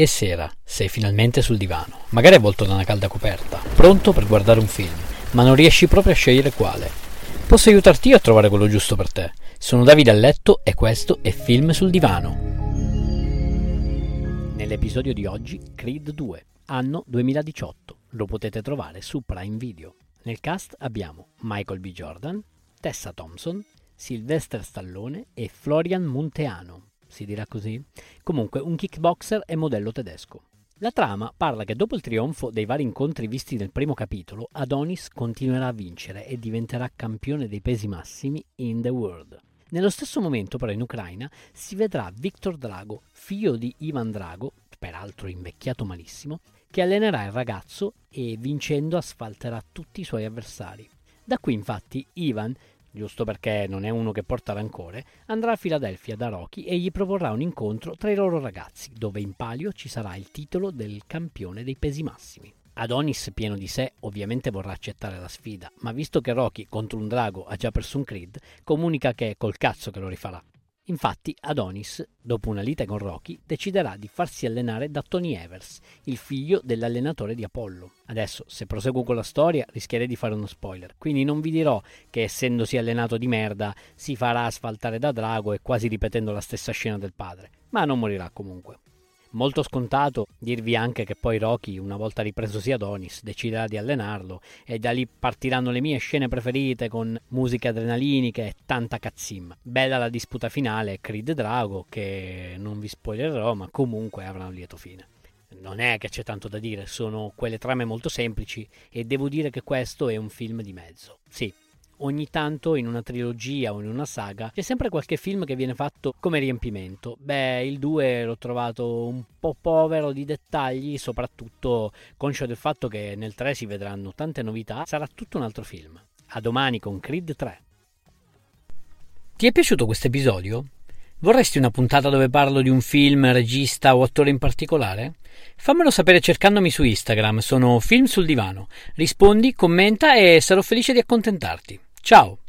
E sera, sei finalmente sul divano, magari avvolto da una calda coperta, pronto per guardare un film, ma non riesci proprio a scegliere quale. Posso aiutarti io a trovare quello giusto per te. Sono Davide a letto e questo è Film sul divano. Nell'episodio di oggi, Creed 2, anno 2018. Lo potete trovare su Prime Video. Nel cast abbiamo Michael B. Jordan, Tessa Thompson, Sylvester Stallone e Florian Munteano si dirà così? Comunque, un kickboxer e modello tedesco. La trama parla che dopo il trionfo dei vari incontri visti nel primo capitolo, Adonis continuerà a vincere e diventerà campione dei pesi massimi in the world. Nello stesso momento, però, in Ucraina si vedrà Viktor Drago, figlio di Ivan Drago, peraltro invecchiato malissimo, che allenerà il ragazzo e vincendo asfalterà tutti i suoi avversari. Da qui, infatti, Ivan giusto perché non è uno che porta rancore, andrà a Filadelfia da Rocky e gli proporrà un incontro tra i loro ragazzi, dove in palio ci sarà il titolo del campione dei pesi massimi. Adonis, pieno di sé, ovviamente vorrà accettare la sfida, ma visto che Rocky contro un drago ha già perso un Creed, comunica che è col cazzo che lo rifarà. Infatti Adonis, dopo una lite con Rocky, deciderà di farsi allenare da Tony Evers, il figlio dell'allenatore di Apollo. Adesso, se proseguo con la storia, rischierei di fare uno spoiler, quindi non vi dirò che essendosi allenato di merda si farà asfaltare da drago e quasi ripetendo la stessa scena del padre, ma non morirà comunque. Molto scontato dirvi anche che poi Rocky, una volta ripresosi Adonis, deciderà di allenarlo e da lì partiranno le mie scene preferite con musiche adrenaliniche e tanta cazzim. Bella la disputa finale, Creed Drago, che non vi spoilerò, ma comunque avrà un lieto fine. Non è che c'è tanto da dire, sono quelle trame molto semplici e devo dire che questo è un film di mezzo. Sì, ogni tanto in una trilogia o in una saga c'è sempre qualche film che viene fatto come riempimento. Beh, il 2 l'ho trovato un po' povero di dettagli, soprattutto conscio del fatto che nel 3 si vedranno tante novità, sarà tutto un altro film. A domani con Creed 3. Ti è piaciuto questo episodio? Vorresti una puntata dove parlo di un film, regista o attore in particolare? Fammelo sapere cercandomi su Instagram, sono Film sul Divano. Rispondi, commenta e sarò felice di accontentarti. Ciao!